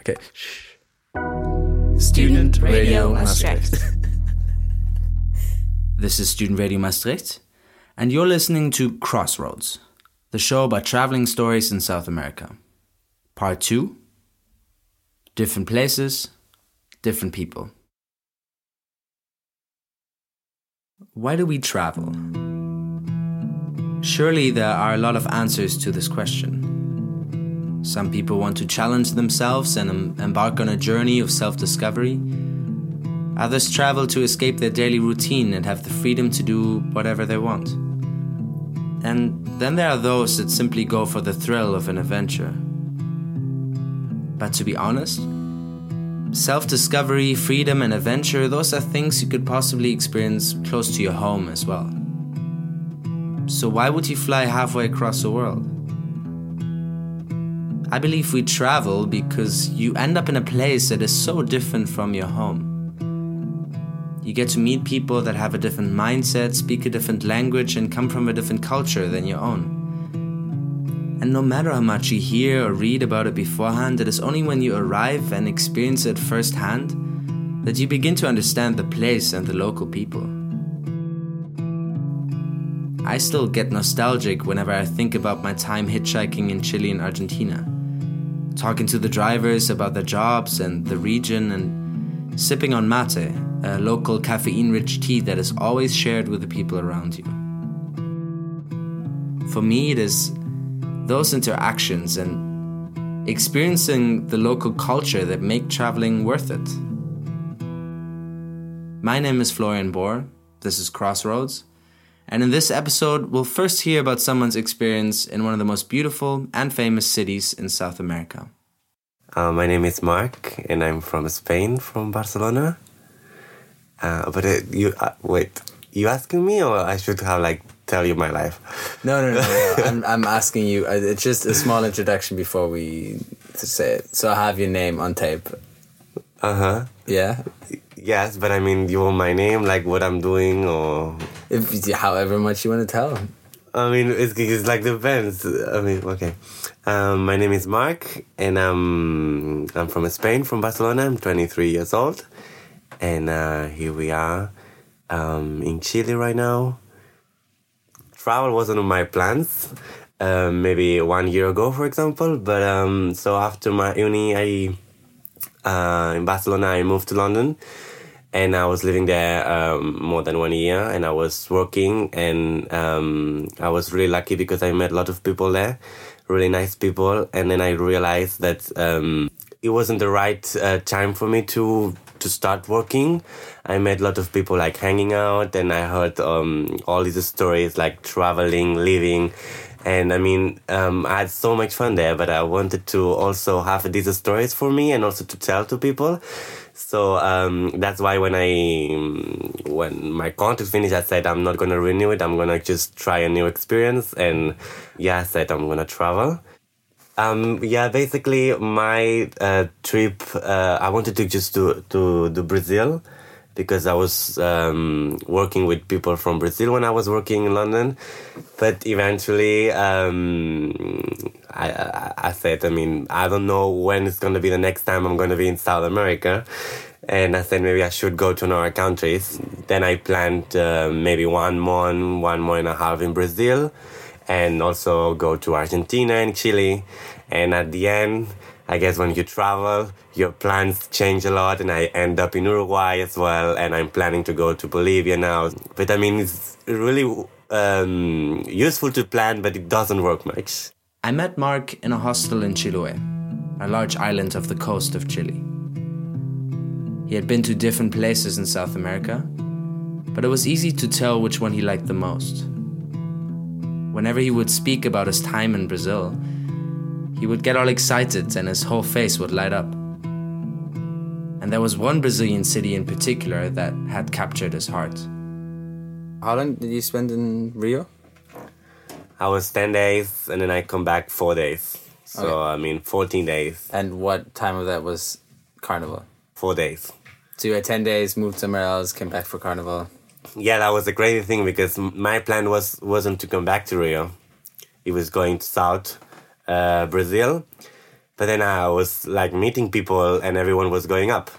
Okay. Shh. Student Radio Maastricht. This is Student Radio Maastricht, and you're listening to Crossroads, the show about traveling stories in South America. Part 2 Different places, different people. Why do we travel? Surely there are a lot of answers to this question. Some people want to challenge themselves and embark on a journey of self discovery. Others travel to escape their daily routine and have the freedom to do whatever they want. And then there are those that simply go for the thrill of an adventure. But to be honest, self discovery, freedom, and adventure, those are things you could possibly experience close to your home as well. So, why would you fly halfway across the world? I believe we travel because you end up in a place that is so different from your home. You get to meet people that have a different mindset, speak a different language, and come from a different culture than your own. And no matter how much you hear or read about it beforehand, it is only when you arrive and experience it firsthand that you begin to understand the place and the local people. I still get nostalgic whenever I think about my time hitchhiking in Chile and Argentina, talking to the drivers about their jobs and the region, and sipping on mate, a local caffeine rich tea that is always shared with the people around you. For me, it is those interactions and experiencing the local culture that make traveling worth it. My name is Florian Bohr. This is Crossroads. And in this episode, we'll first hear about someone's experience in one of the most beautiful and famous cities in South America. Uh, my name is Mark, and I'm from Spain, from Barcelona. Uh, but uh, you uh, wait, you asking me, or I should have like tell you my life? No, no, no. no. I'm, I'm asking you. uh, It's just a small introduction before we say it. So I have your name on tape. Uh huh. Yeah. Yes, but I mean, you want my name, like what I'm doing, or If however much you want to tell. I mean, it's, it's like depends. I mean, okay. Um, my name is Mark, and I'm I'm from Spain, from Barcelona. I'm 23 years old, and uh, here we are um, in Chile right now. Travel wasn't on my plans. Um, maybe one year ago, for example. But um, so after my uni, I uh, in Barcelona, I moved to London, and I was living there um, more than one year, and I was working, and um, I was really lucky because I met a lot of people there, really nice people, and then I realized that um, it wasn't the right uh, time for me to to start working. I met a lot of people like hanging out, and I heard um, all these stories like traveling, living. And I mean, um, I had so much fun there, but I wanted to also have these stories for me and also to tell to people. So um, that's why when I when my contract finished, I said I'm not gonna renew it. I'm gonna just try a new experience, and yeah, I said I'm gonna travel. Um, yeah, basically my uh, trip. Uh, I wanted to just do to do Brazil because I was um, working with people from Brazil when I was working in London. But eventually, um, I, I, I said, I mean, I don't know when it's going to be the next time I'm going to be in South America. And I said maybe I should go to another countries. Then I planned uh, maybe one month, one month and a half in Brazil, and also go to Argentina and Chile. And at the end, I guess when you travel, your plans change a lot, and I end up in Uruguay as well, and I'm planning to go to Bolivia now. But I mean, it's really um, useful to plan, but it doesn't work much. I met Mark in a hostel in Chiloé, a large island off the coast of Chile. He had been to different places in South America, but it was easy to tell which one he liked the most. Whenever he would speak about his time in Brazil, he would get all excited and his whole face would light up. And there was one Brazilian city in particular that had captured his heart. How long did you spend in Rio? I was 10 days, and then I come back four days. So, Okay. I mean, 14 days, And what time of that was Carnival? four days. So you had 10 days, moved somewhere else, came back for Carnival. Yeah, that was a crazy thing because my plan was wasn't to come back to Rio. It was going to South uh, Brazil, But then I was like meeting people and everyone was going up.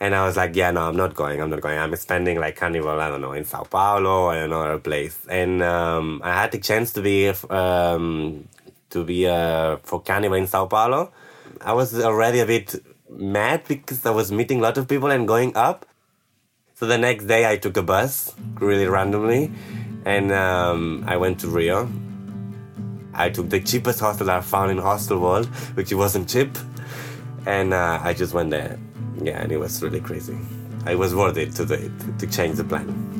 And I was like, yeah, no, I'm not going. I'm not going. I'm spending like carnival, I don't know, in Sao Paulo or another place. And um, I had the chance to be um, to be uh, for carnival in Sao Paulo. I was already a bit mad because I was meeting a lot of people and going up. So the next day I took a bus really randomly and um, I went to Rio. I took the cheapest hostel I found in Hostel World, which wasn't cheap. And uh, I just went there. Yeah, and it was really crazy. It was worth it to, the, to change the plan.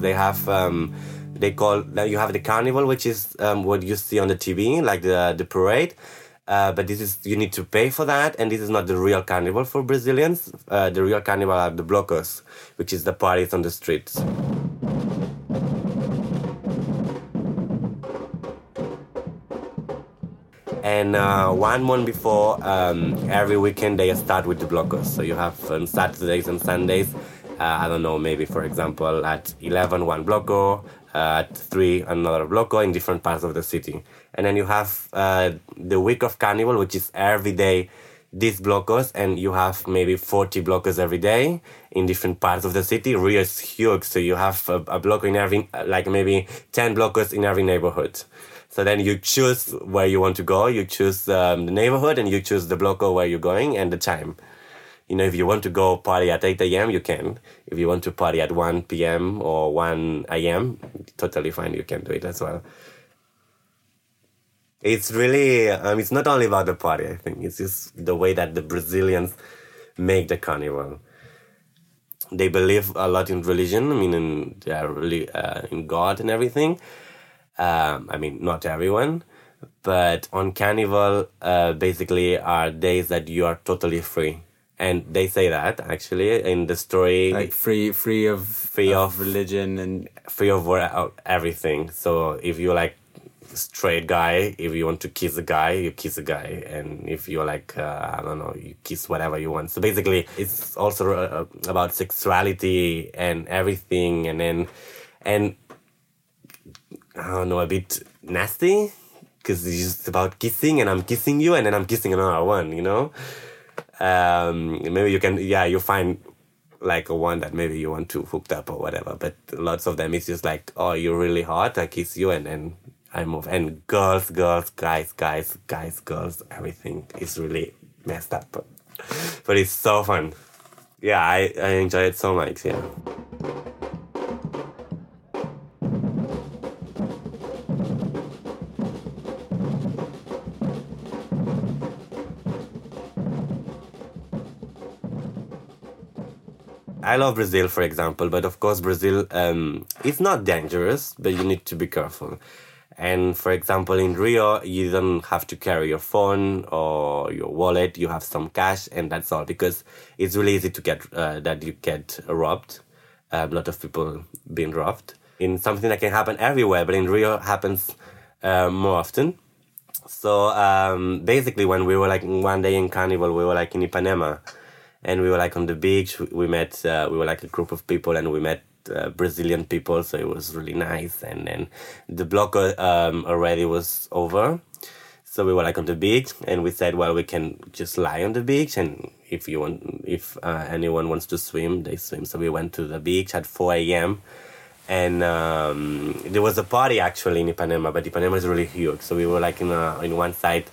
They have um, they call you have the carnival, which is um, what you see on the TV, like the the parade. Uh, but this is you need to pay for that, and this is not the real carnival for Brazilians. Uh, the real carnival are the blocos, which is the parties on the streets. And uh, one month before, um, every weekend they start with the blocos. So you have on Saturdays and Sundays uh, I don't know, maybe for example at 11 one bloco, at 3 another bloco in different parts of the city. And then you have uh, the week of carnival, which is every day these blocos, and you have maybe 40 blocos every day in different parts of the city. Is huge, so you have a, a bloco in every, like maybe 10 blocos in every neighborhood. So then you choose where you want to go, you choose um, the neighborhood, and you choose the bloco where you're going and the time you know, if you want to go party at 8 a.m., you can. If you want to party at 1 p.m. or 1 a.m., totally fine, you can do it as well. It's really, um, it's not only about the party, I think. It's just the way that the Brazilians make the carnival. They believe a lot in religion, I mean, in, they are really uh, in God and everything. Um, I mean, not everyone, but on carnival, uh, basically, are days that you are totally free and they say that actually in the story like free free of free of, of religion and free of everything. So if you're like straight guy if you want to kiss a guy you kiss a guy. And if you're like uh, i don't know you kiss whatever you want. So basically it's also uh, about sexuality and everything. And then and i don't know a bit nasty because it's just about kissing and i'm kissing you and then i'm kissing another one you know um, maybe you can yeah you find like a one that maybe you want to hooked up or whatever but lots of them it's just like oh you're really hot i kiss you and then i move. And girls girls guys guys guys girls everything is really messed up. But, but it's so fun. Yeah i i enjoy it so much yeah I love Brazil, for example, but of course, Brazil um, is not dangerous, but you need to be careful. And for example, in Rio, you don't have to carry your phone or your wallet. You have some cash, and that's all. Because it's really easy to get uh, that you get robbed. A lot of people being robbed. In something that can happen everywhere, but in Rio happens uh, more often. So um, basically, when we were like one day in Carnival, we were like in Ipanema and we were like on the beach. We met, uh, we were like a group of people, and we met uh, Brazilian people, so it was really nice. And then the block uh, um, already was over, so we were like on the beach, and we said, well, we can just lie on the beach, and if you want, if uh, anyone wants to swim, they swim. So we went to the beach at four a.m. And um, there was a party actually in Ipanema, but Ipanema is really huge. So we were like in a, in one side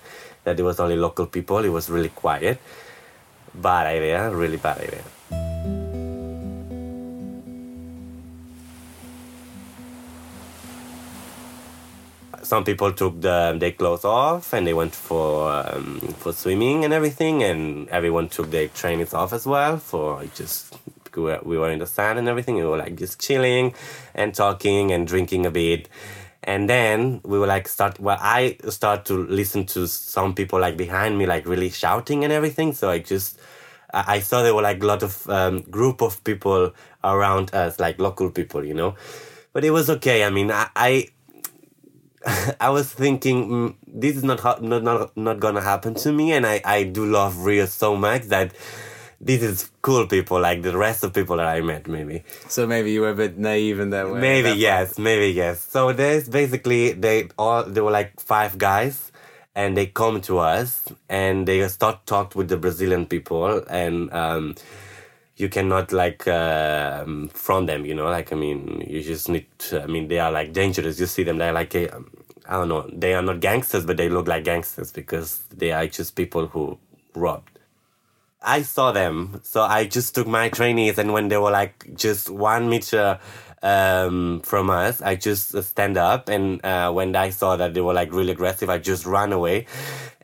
that there was only local people. It was really quiet bad idea, really bad idea. Some people took the, their clothes off and they went for um, for swimming and everything, and everyone took their trainings off as well for just we were in the sand and everything. We were like just chilling and talking and drinking a bit and then we were like start well i start to listen to some people like behind me like really shouting and everything. So i just i saw there were like a lot of um, group of people around us like local people you know? But it was okay. I mean i, I I was thinking mm, this is not, not not not gonna happen to me, and I I do love Rio so much that this is cool people like the rest of people that I met maybe. So maybe you were a bit naive in that way. Maybe That yes, maybe yes. So there's basically they all there were like five guys, and they come to us and they start talk with the Brazilian people, and um, you cannot like um, front them. You know, like I mean, you just need. To, I mean, they are like dangerous. You see them, they're like eh, I don't know. They are not gangsters, but they look like gangsters because they are just people who robbed. I saw them, so I just took my trainees, and when they were like just one meter um, from us, I just uh, stand up, and uh, when I saw that they were like really aggressive, I just ran away,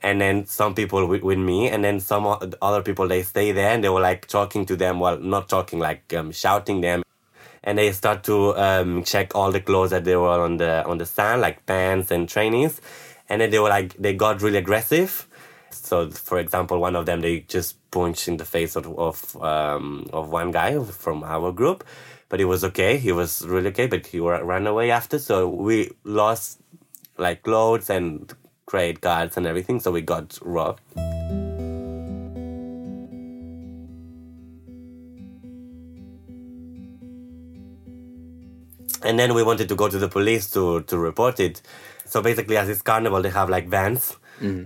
and then some people with, with me, and then some other people they stay there, and they were like talking to them, well, not talking, like um, shouting them, and they start to um, check all the clothes that they were on the on the stand, like pants and trainees, and then they were like they got really aggressive. So, for example, one of them they just punched in the face of of, um, of one guy from our group, but it was okay. He was really okay, but he ran away after. So we lost like clothes and credit cards and everything. So we got robbed. and then we wanted to go to the police to to report it. So basically, as it's carnival, they have like vans.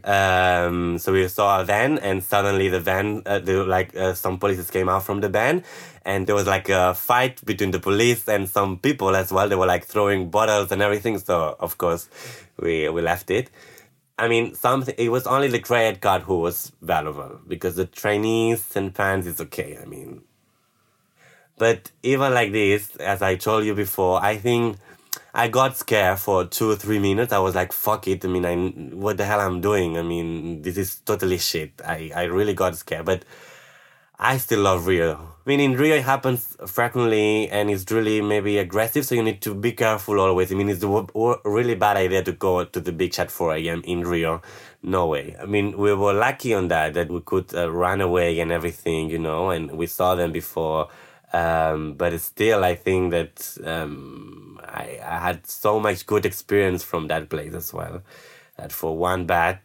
Um, so we saw a van, and suddenly the van, uh, the, like uh, some police came out from the van, and there was like a fight between the police and some people as well. They were like throwing bottles and everything. So of course, we we left it. I mean, something. It was only the credit card who was valuable because the trainees and fans is okay. I mean, but even like this, as I told you before, I think I got scared for two or three minutes. I was like, fuck it. I mean, I, what the hell I'm doing? I mean, this is totally shit. I, I really got scared, but I still love Rio. I mean, in Rio, it happens frequently and it's really maybe aggressive, so you need to be careful always. I mean, it's a really bad idea to go to the beach at 4 a.m. in Rio. No way. I mean, we were lucky on that, that we could uh, run away and everything, you know, and we saw them before. Um, but still, I think that um, I, I had so much good experience from that place as well. That for one bad,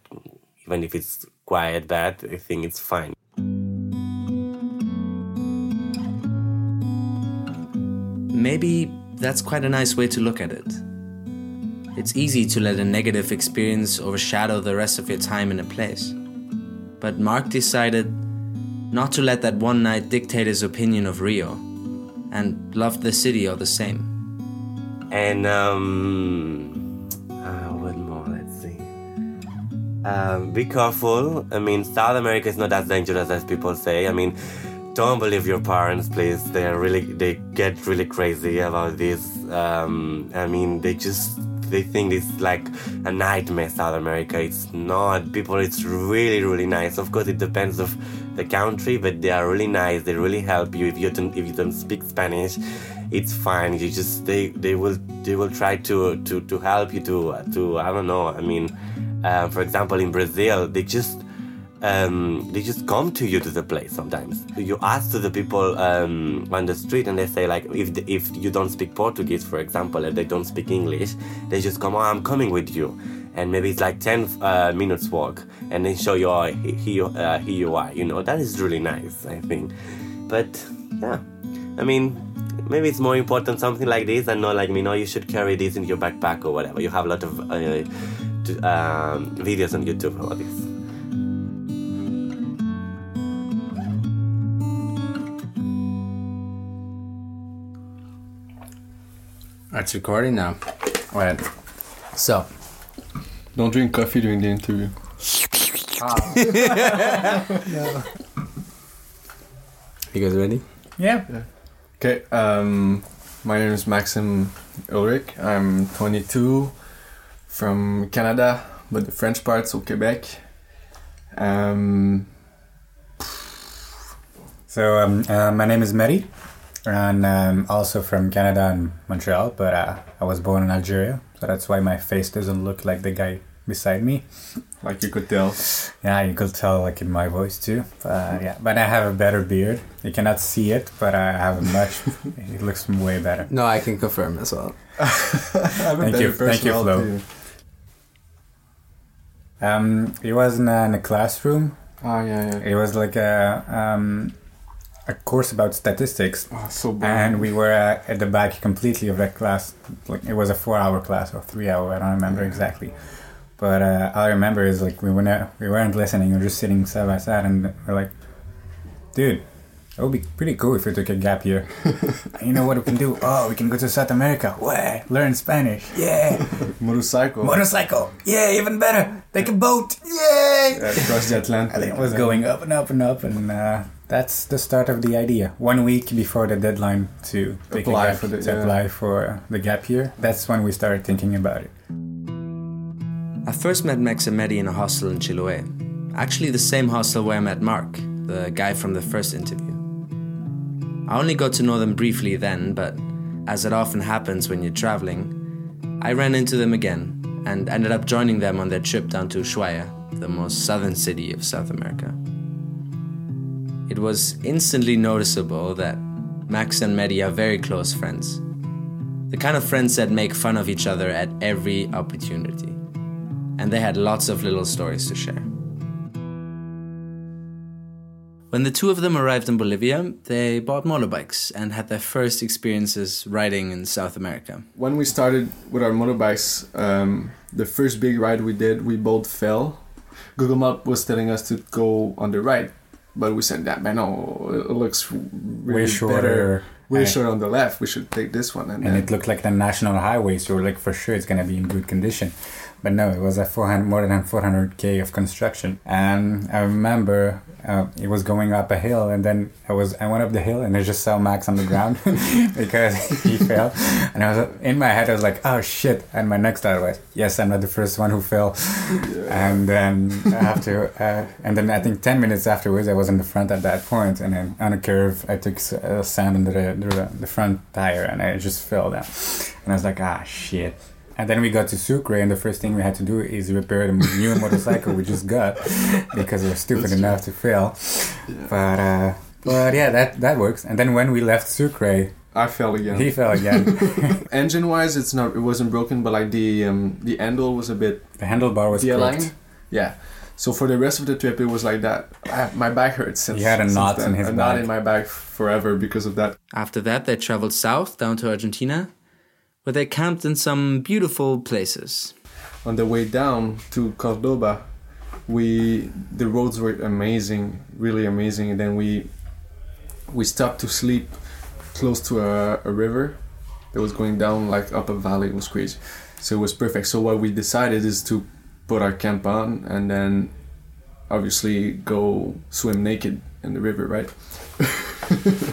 even if it's quiet bad, I think it's fine. Maybe that's quite a nice way to look at it. It's easy to let a negative experience overshadow the rest of your time in a place. But Mark decided not to let that one night dictate his opinion of Rio, and loved the city all the same. And um, uh, what more? Let's see. Um, be careful. I mean, South America is not as dangerous as people say. I mean, don't believe your parents, please. They are really they get really crazy about this. Um, I mean, they just they think it's like a nightmare. South America. It's not. People, it's really really nice. Of course, it depends of the country, but they are really nice. They really help you if you don't if you don't speak Spanish. It's fine. You just they they will they will try to to to help you to to I don't know. I mean, uh, for example, in Brazil, they just um, they just come to you to the place sometimes. You ask to the people um, on the street, and they say like, if the, if you don't speak Portuguese, for example, and they don't speak English, they just come, oh, I'm coming with you, and maybe it's like ten uh, minutes walk, and they show you, he- here, uh, here you are. You know, that is really nice, I think. But yeah, I mean, maybe it's more important something like this, and not like me. know you should carry this in your backpack or whatever. You have a lot of uh, um, videos on YouTube about this. It's recording now. Alright. So, Don't drink coffee during the interview. you guys ready? Yeah. Okay, um, my name is Maxim Ulrich. I'm 22 from Canada, but the French parts so Quebec. Um, So um, uh, my name is Mehdi, and um, also from Canada and Montreal, but uh, I was born in Algeria, so that's why my face doesn't look like the guy beside me. like you could tell. Yeah, you could tell like in my voice too. Uh, yeah, but I have a better beard. You cannot see it, but I have a much. it looks way better. No, I can confirm as well. I have a Thank you, thank you, Flo. personality. Um, it wasn't in a classroom. Ah, yeah, yeah. It was like a um, a course about statistics, Oh, so and we were uh, at the back completely of that class. Like it was a four-hour class or three-hour. I don't remember exactly. But uh, all I remember is like we weren't we weren't listening. We were just sitting side by side, and we're like, "Dude, that would be pretty cool if we took a gap year. you know what we can do? Oh, we can go to South America. Way, learn Spanish. Yeah, motorcycle. motorcycle. Yeah, even better. Take a boat. Yay! Yeah, across the Atlantic. And it was going up and up and up, and uh, that's the start of the idea. One week before the deadline to take Apply a gap, for the- to yeah. apply for the gap year, that's when we started thinking about it. I first met Max and Mehdi in a hostel in Chiloé. Actually, the same hostel where I met Mark, the guy from the first interview. I only got to know them briefly then, but as it often happens when you're traveling, I ran into them again and ended up joining them on their trip down to Ushuaia, the most southern city of South America. It was instantly noticeable that Max and Mehdi are very close friends. The kind of friends that make fun of each other at every opportunity and they had lots of little stories to share. When the two of them arrived in Bolivia, they bought motorbikes and had their first experiences riding in South America. when we started with our motorbikes, um, the first big ride we did, we both fell. Google Map was telling us to go on the right, but we said that man, no, it looks really Way shorter. better, way Uh, short on the left. We should take this one, and, and then it looked like the national highway, so we're like for sure it's gonna be in good condition. But no, it was a 400 more than 400k of construction, and I remember uh, it was going up a hill, and then I was I went up the hill and I just saw Max on the ground because he fell, and I was in my head I was like oh shit, and my next thought was yes I'm not the first one who fell, and then after uh, and then I think 10 minutes afterwards I was in the front at that point, and then on a curve I took s- uh, sand under the, the the front tire and I just fell down. And I was like, ah, shit. And then we got to Sucre, and the first thing we had to do is repair the new motorcycle we just got because we were stupid enough to fail. But, uh, but yeah, that, that works. And then when we left Sucre, I fell again. he fell again. Engine wise, it's not, it wasn't broken, but like the um, the handle was a bit the handlebar was de-aligned. crooked. Yeah. So for the rest of the trip, it was like that. I, my back hurts since. He had a since knot then. in his a knot in my back forever because of that. After that, they traveled south down to Argentina, where they camped in some beautiful places. on the way down to Cordoba, we the roads were amazing, really amazing. And then we we stopped to sleep close to a, a river that was going down like up a valley. It was crazy. So it was perfect. So what we decided is to put our camp on and then obviously go swim naked in the river, right?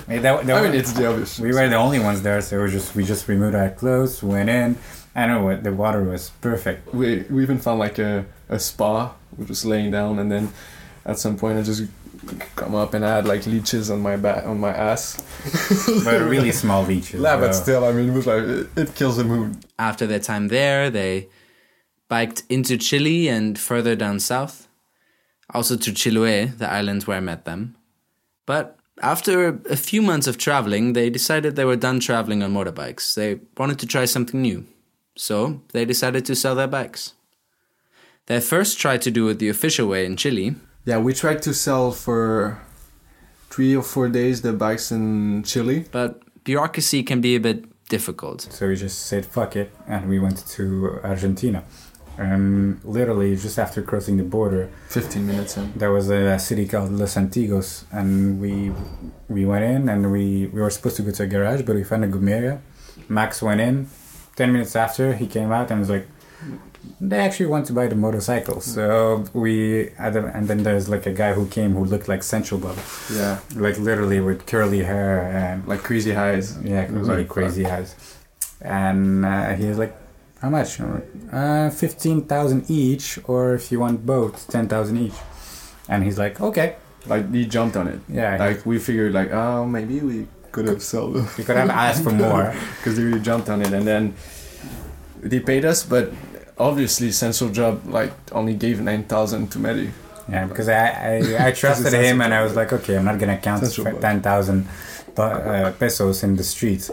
Hey, that- that I mean, it's the obvious. we were the only ones there, so we just we just removed our clothes, went in. I don't know what the water was perfect. we we even found like a, a spa. We're just laying down, and then at some point I just come up and I had like leeches on my back on my ass. But really small leeches. Yeah, but still, I mean, it was like it, it kills the mood. After their time there, they biked into Chile and further down south, also to Chiloé, the island where I met them. But after a few months of traveling, they decided they were done traveling on motorbikes. They wanted to try something new. So they decided to sell their bikes. They first tried to do it the official way in Chile, Yeah, we tried to sell for three or four days the bikes in Chile. but bureaucracy can be a bit difficult. So we just said fuck it, and we went to Argentina. And literally, just after crossing the border, Fifteen minutes in. there was a city called Los Antiguos, and we we went in, and we we were supposed to go to a garage, but we found a Gomeria. Max went in. Ten minutes after, he came out and was like, "They actually want to buy the motorcycle." So we, and then- and then there's like a guy who came who looked like Central Bob, Yeah, like literally with curly hair and like crazy highs. yeah, really like, crazy eyes. And uh, he was like, "How much? Uh, fifteen thousand each, or if you want both, ten thousand each." And he's like, "Okay, Like he jumped on it. yeah." Like we figured, like oh maybe we could have sold them. you could have asked for more. because they really jumped on it and then they paid us but obviously central job like only gave 9000 to Mehdi Yeah, because I I, I trusted him, and I was like, "Okay, I'm not gonna count Central Bank. ten thousand uh, pesos in the streets."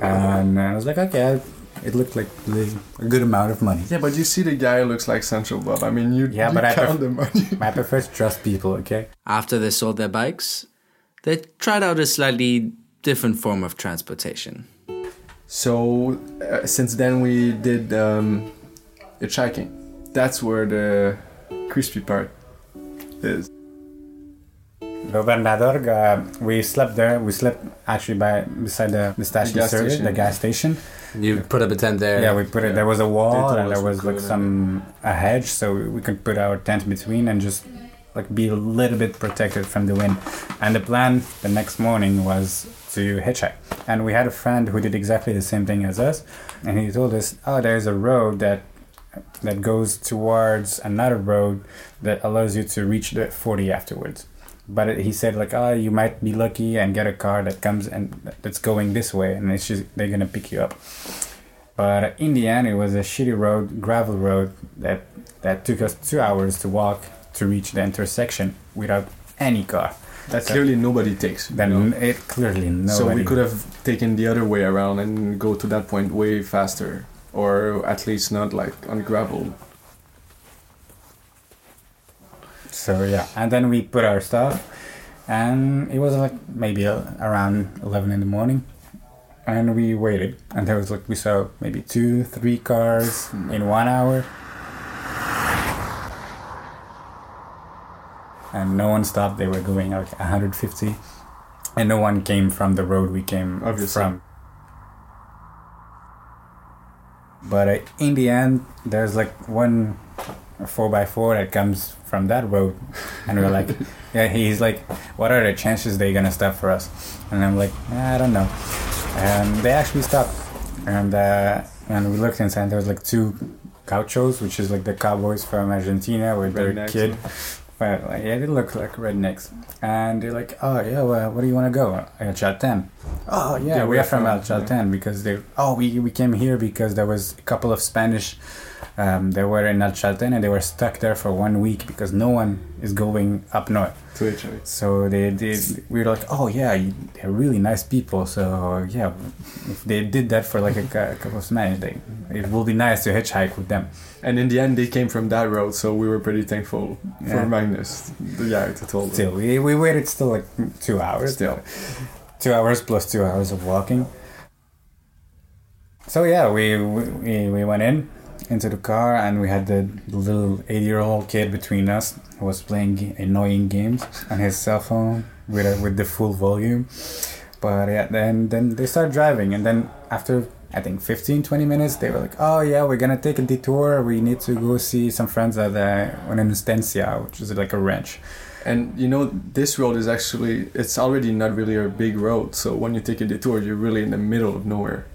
And I was like, "Okay, it looked like the, a good amount of money. Yeah, but you see the guy looks like Central Bob. I mean, you, Yeah, you but I count pref- the money. I prefer to trust people. Okay. After they sold their bikes, they tried out a slightly different form of transportation. So uh, since then we did um, hitchhiking. That's where the crispy part is. Gobernador, uh, we slept there. We slept actually by beside the, the gas service, station. the gas station. You put up a tent there. Yeah, we put it. There was a wall and there was was like some a hedge, so we could put our tent between and just like be a little bit protected from the wind. And the plan the next morning was to hitchhike. And we had a friend who did exactly the same thing as us, and he told us, "Oh, there's a road that that goes towards another road that allows you to reach the 40 afterwards." But it, he said like, "Oh, you might be lucky and get a car that comes and that's going this way, and it's just they're gonna pick you up." But in the end, it was a shitty road, gravel road that that took us two hours to walk to reach the intersection without any car. That So- clearly nobody takes. you Then know? it clearly nobody. So we could have taken the other way around and go to that point way faster, or at least not like on gravel. So yeah, and then we put our stuff, and it was like maybe uh, around eleven in the morning, and we waited, and there was like we saw maybe two, three cars in one hour, and no one stopped. They were going like 150, and no one came from the road we came Obviously. from. But uh, in the end, there's like one four by four that comes from that road, and we're like, yeah, he's like, what are the chances they're gonna stop for us? And I'm like, "Ah, I don't know. And they actually stopped, and uh, and we looked inside. There was like two gauchos, which is like the cowboys from Argentina with their Rednecks, kid. But like, yeah, they look like rednecks, and they're like, "Oh yeah, well, where do you want to go?" El Chalten. Oh yeah, Yeah, we we're from from- El Chalten because they. Oh, we we came here because there was a couple of Spanish. Um, they were in El Chalten and they were stuck there for one week because no one is going up north. To HI. So they did. We were like, oh yeah, they're really nice people. So yeah, if they did that for like a, a couple of Spanish, they, it will be nice to hitchhike with them. And in the end, they came from that road, so we were pretty thankful Yeah. for Magnus, the guy to them. Still, we, we waited still like two hours. Still. two hours plus two hours of walking. So yeah, we we, we went in into the car and we had the little eight year old kid between us who was playing annoying games on his cell phone with with the full volume. But yeah, then then they started driving and then after I think 15 20 minutes they were like, "Oh yeah, we're to take a detour. We need to go see some friends at uh, an estancia, which is like a ranch." And you know, this road is actually, it's already not really a big road, so when you take a detour, you're really in the middle of nowhere.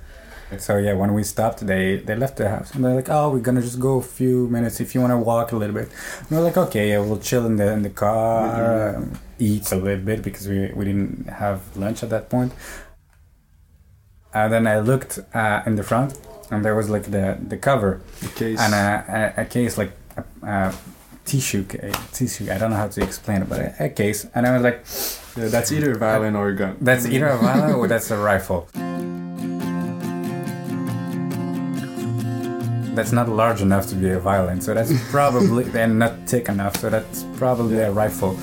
So yeah, when we stopped, they they left the house and they're like, "Oh, we're gonna just go a few minutes if you want to walk a little bit." And we're like, "Okay, yeah, we'll chill in the in the car, um, eat a little bit because we we didn't have lunch at that point." And then I looked uh, in the front, and there was like the the cover The case. and a, a, a case like a, a tissue ca- tissue. I don't know how to explain it, but a, a case. And I was like, yeah, that's either a violin or a gun. "That's either a violin or that's a rifle." That's not large enough to be a violin, so that's probably and not thick enough, so that's probably a rifle.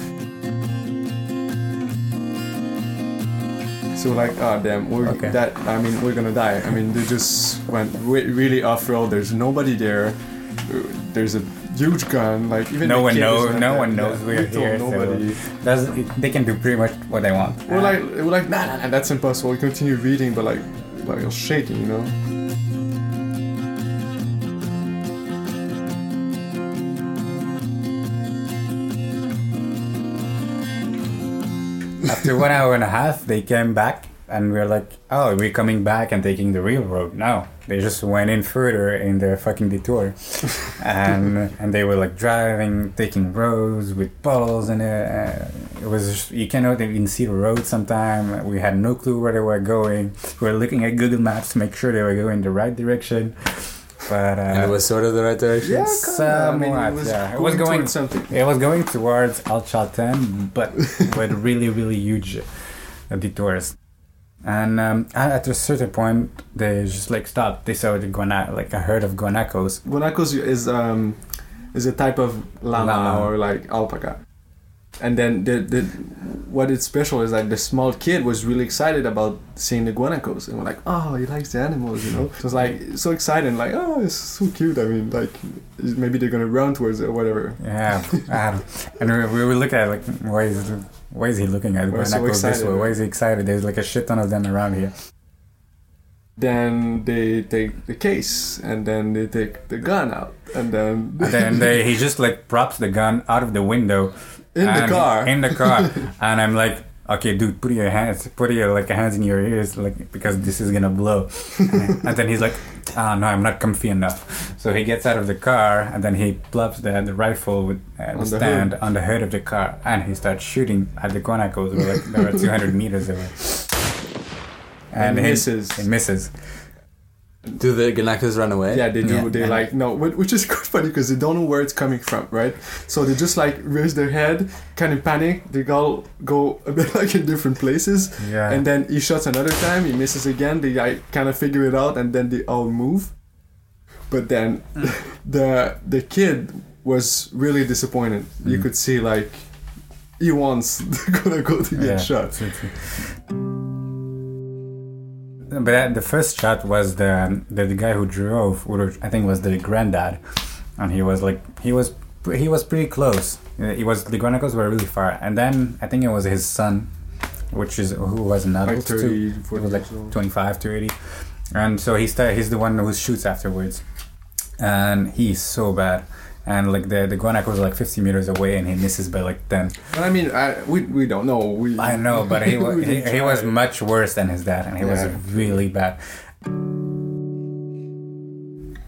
So like, oh damn, we're Okay. that. I mean, we're gonna die. I mean, they just went re- really off road. There's nobody there. There's a huge gun. Like even No one knows- no one knows Yeah, we're here, so- Nobody. That's they can do pretty much what they want. We're like, we're like, nah, nah, nah, that's impossible. We continue reading, but like, like you're shaking, you know. After one hour and a half, they came back, and we are like, "Oh, we're coming back and taking the real road." No, they just went in further in their fucking detour, and and they were like driving, taking roads with puddles, and uh, it was just, you cannot even see the road. Sometime we had no clue where they were going. We were looking at Google Maps to make sure they were going the right direction, but uh, And it was sort of the right direction. Yeah, Somewhat, yeah. It was going- towards something. It was going towards El Chalten, but with really, really huge uh, detours. And um, at at a certain point, they just like stopped. They saw the guana, like a herd of guanacos. Guanacos is um is a type of llama, Llama. or like alpaca. And then the, the what is special is like the small kid was really excited about seeing the guanacos and we're like, oh, he likes the animals, you know. So it's like so exciting like oh, it's so cute. I mean, like maybe they're gonna run towards it or whatever. Yeah, um, and we, we look at like why is why is he looking at We're so guanacos this way? Why is he excited? There's like a shit ton of them around here. Then they take the case and then they take the gun out and then And then they, he just like props the gun out of the window in the car. In the car, and I'm like, okay, dude, put your hands, put your like hands in your ears, like because this is gonna blow. and then he's like, ah, no, I'm not comfy enough. So he gets out of the car, and then he plops the, the rifle with uh, the the stand on the hood of the car, and he starts shooting at the guanacos. We're like, they were 200 meters away. And he- misses. He misses. Do the Guanacos run away? Yeah, they do. Yeah. They like no, which is quite funny because they don't know where it's coming from, right? So they just like raise their head, kind of panic. They all go a bit like in different places, Yeah. and then he shots another time. He misses again. They like kind of figure it out, and then they all move. But then the the kid was really disappointed. You Mm. could see like he wants gonna go to get Yeah, shot. true, true. But the first shot was the, the the guy who drove, or I think was the granddad, and he was like he was he was pretty close. Uh, He was the Guanacos were really far, and then I think it was his son, which is who was an adult Like too. 30, He 40 was like 25 to 80, and so he start, he's the one who shoots afterwards, and he's so bad. And like the the Guanaco was like 50 meters away, and he misses by like 10. But I mean, I, we we don't know. We I know, but he was he, he was much worse than his dad, and he Yeah. was really bad.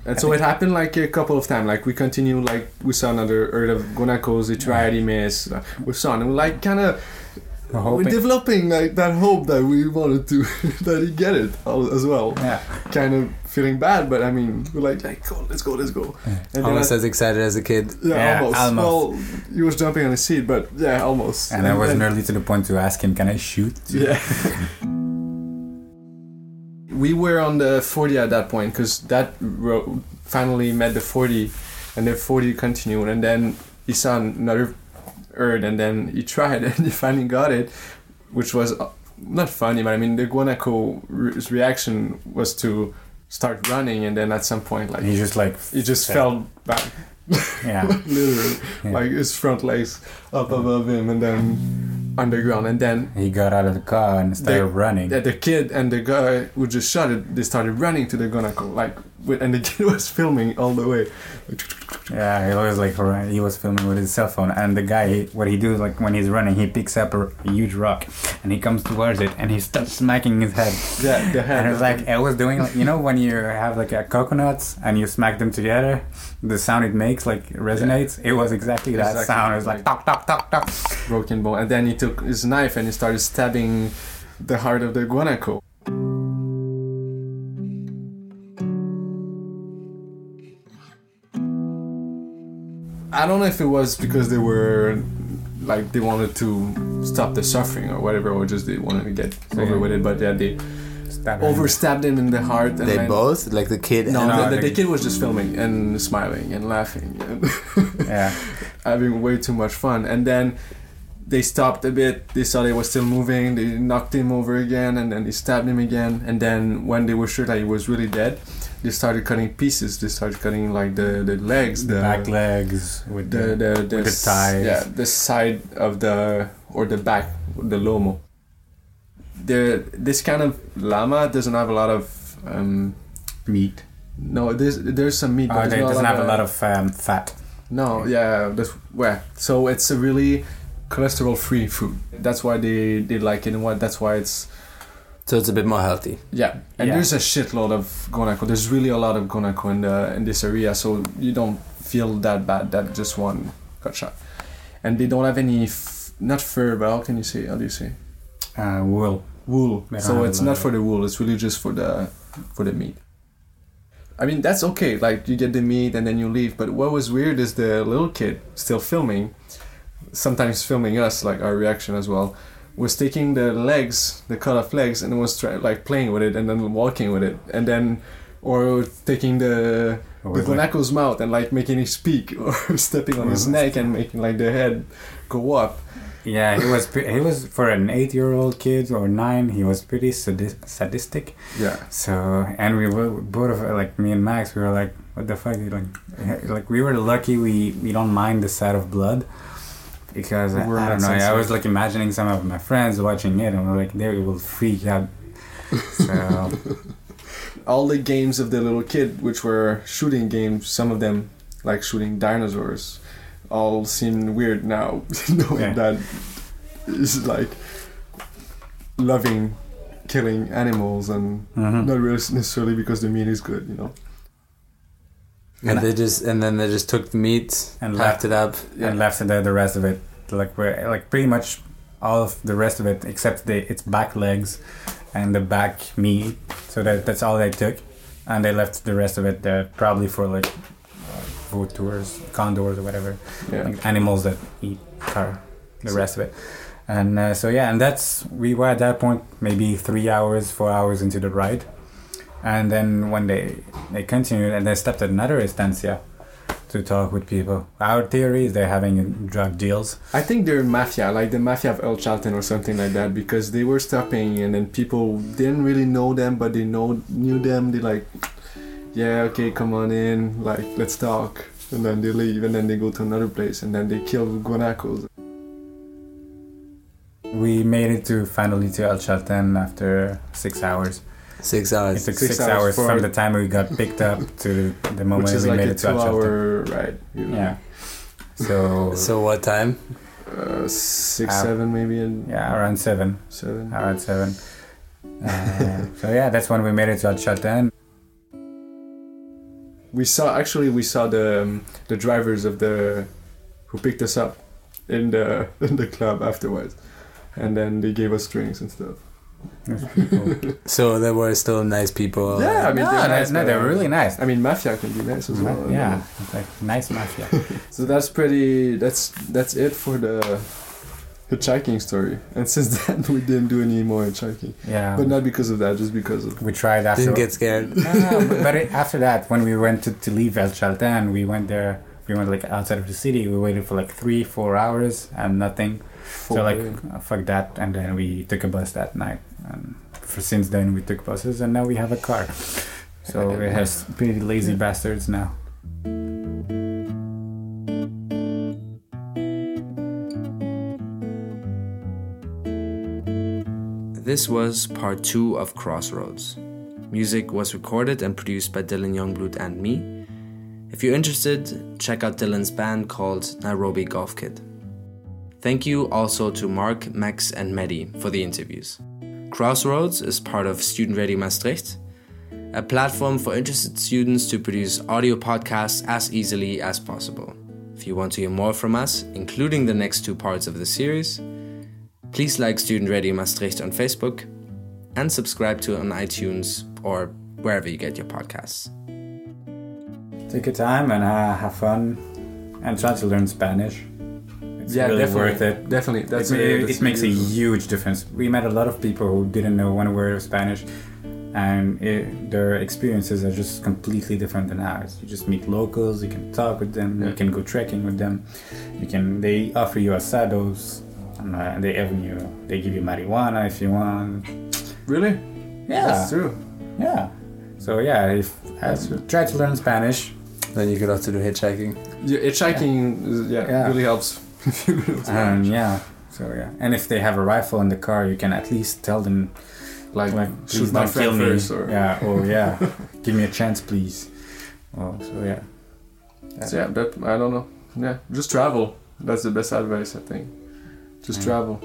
And so it happened like a couple of times. Like we continue, like we saw another herd of guanacos. He tried, he missed. Uh, we saw, and we're like kind of We're we're developing like that hope that we wanted to that he get it as well. yeah, Kind of feeling bad, but I mean, we're like, like go, let's go, let's go. And Almost I- as excited as a kid. yeah, Yeah, almost. almost. Well, he was jumping on the seat, but yeah, almost. and I was then- nearly to the point to ask him, "Can I shoot?" Yeah. we were on the 40 at that point because that road finally met the 40 and the 40 continued and then he saw another herd and then he tried and he finally got it which was uh, not funny but i mean the Guanaco's re- reaction was to start running and then at some point like He just like he just fell. fell back yeah, literally Yeah. like his front legs up above him and then underground and then he got out of the car and started The- running. yeah, the kid and the guy who just shot it, they started running to the Guanaco, like, and the kid was filming all the way. Yeah, he was like he was filming with his cell phone, and the guy, what he does, like when he's running, he picks up a, a huge rock, and he comes towards it, and he starts smacking his head. Yeah, the head. And it's like I was doing, like, you know, when you have like a coconuts and you smack them together, the sound it makes like resonates. It was exactly that Exactly. sound. It was like talk, talk, talk, talk. broken bone, and then he took his knife and he started stabbing the heart of the Guanaco. I don't know if it was because they were like they wanted to stop the suffering or whatever, or just they wanted to get over Yeah. with it. But yeah, they Stab overstabbed him in the heart. And They then- both, like the kid. No, and No, the, the, the kid was just filming and smiling and laughing and Yeah, having way too much fun. And then they stopped a bit. They saw they was still moving. They knocked him over again, and then they stabbed him again. And then when they were sure that he was really dead, they started cutting pieces. They started cutting like the the legs, the back legs with the the, the, the, with the thighs. Yeah, the side of the or the back, the lomo. The this kind of llama doesn't have a lot of. Um, meat. no, there's there's some meat, but Oh, they doesn't have a lot of um, fat. No, yeah, that's well. So it's a really cholesterol-free food. That's why they they like it, and what that's why it's So it's a bit more healthy. yeah. And Yeah. there's a shitload of guanaco. There's really a lot of guanaco in the in this area, so you don't feel that bad that just one got shot. And they don't have any f- not fur, but how can you say? How do you say? Uh, wool. wool. They So it's not for the wool. It's really just for the for the meat. I mean that's okay. Like you get the meat and then you leave. But what was weird is the little kid still filming, sometimes filming us, like our reaction as well. Was taking the legs, the cut off legs, and was try, like playing with it and then walking with it, and then or taking the Or the was like- guanaco's mouth and like making it speak or stepping on his Mhm. neck and making like the head go up. Yeah, he was pre- he was for an eight year old kid or nine. He was pretty sadis- sadistic. Yeah. So and we were both of like me and Max. We were like, what the fuck? Like, like we were lucky. We we don't mind the sight of blood because I, I don't know. I was like imagining some of my friends watching it and we're like they will freak out. So all the games of the little kid, which were shooting games, some of them like shooting dinosaurs, all seem weird now. knowing Yeah. it's like loving killing animals and mhm. not really necessarily because the meat is good, you know. And And- they just and then they just took the meat And and left- packed it up. and left the, the rest of it like we're like pretty much all of the rest of it except the its back legs and the back meat. So that that's all they took. And they left the rest of it there probably for like vautours condors or whatever. Yeah. like animals that eat car the rest of it. And uh, so yeah and that's we were at that point maybe three hours four hours into the ride. And then when they they continued and they stepped at another estancia to talk with people our theory is they're having drug deals I think they're mafia, like the mafia of El Chalten or something like that, because they were stopping and then people didn't really know them, but they know knew them. They like, yeah, okay, come on in, like let's talk, and then they leave, and then they go to another place, and then they kill guanacos. we made it to finally to El Chalten after six hours Six it hours. took Six six, hours hours, from the time we got picked up to the moment we like made a it to El Chalten two-hour ride. You know? yeah so So what time? uh, six, Uh, seven, maybe, and yeah around seven seven. around seven. Uh, so yeah, that's when we made it to El Chalten. We saw actually we saw the um, the drivers of the who picked us up in the in the club afterwards, and then they gave us drinks and stuff. So there were still nice people. Yeah, I mean no, they're they're, nice, no, but, they're uh, really nice. I mean, mafia can be nice as well. yeah, like nice mafia. So that's pretty. That's that's it for the hitchhiking story. And since then, we didn't do any more hitchhiking, Yeah, but not because of that, just because of we tried after. Didn't get scared. no, no, but, but it, after that, when we went to, to leave El Chaltén, we went there. We went like outside of the city. We waited for like three, four hours and nothing. So like, uh, fuck that. And then we took a bus that night. And for since then, we took buses, and now we have a car. So we're has pretty lazy bastards now. This was part two of Crossroads. Music was recorded and produced by Dylan Youngblood and me. If you're interested, check out Dylan's band called Nairobi Golf Kid. Thank you also to Mark, Max, and Mehdi for the interviews. Crossroads is part of Student Radio Maastricht, a platform for interested students to produce audio podcasts as easily as possible. If you want to hear more from us, including the next two parts of the series, Please like Student Radio Maastricht on Facebook and subscribe to it on iTunes or wherever you get your podcasts. Take your time and uh, have fun, and try to learn Spanish. It's yeah, really definitely, worth it. Definitely, that's it, a- it, that's it makes a huge- huge difference. We met a lot of people who didn't know one word of Spanish, and it, their experiences are just completely different than ours. You just meet locals, you can talk with them, you can go trekking with them, you can. They offer you asados, and uh, they even you they give you marijuana if you want. Really? Yeah, That's true. yeah. So yeah, if uh, try to learn Spanish. Then you could also do hitchhiking. Yeah, hitchhiking, is- yeah, Yeah. really helps. Um, yeah. So yeah, and if they have a rifle in the car, you can at least tell them like, like, shoot my friend me. first, or Yeah. Oh yeah. Give me a chance, please. Well, so yeah. So yeah, that I don't know. Yeah, just travel. That's the best advice I think. Just Yeah. travel.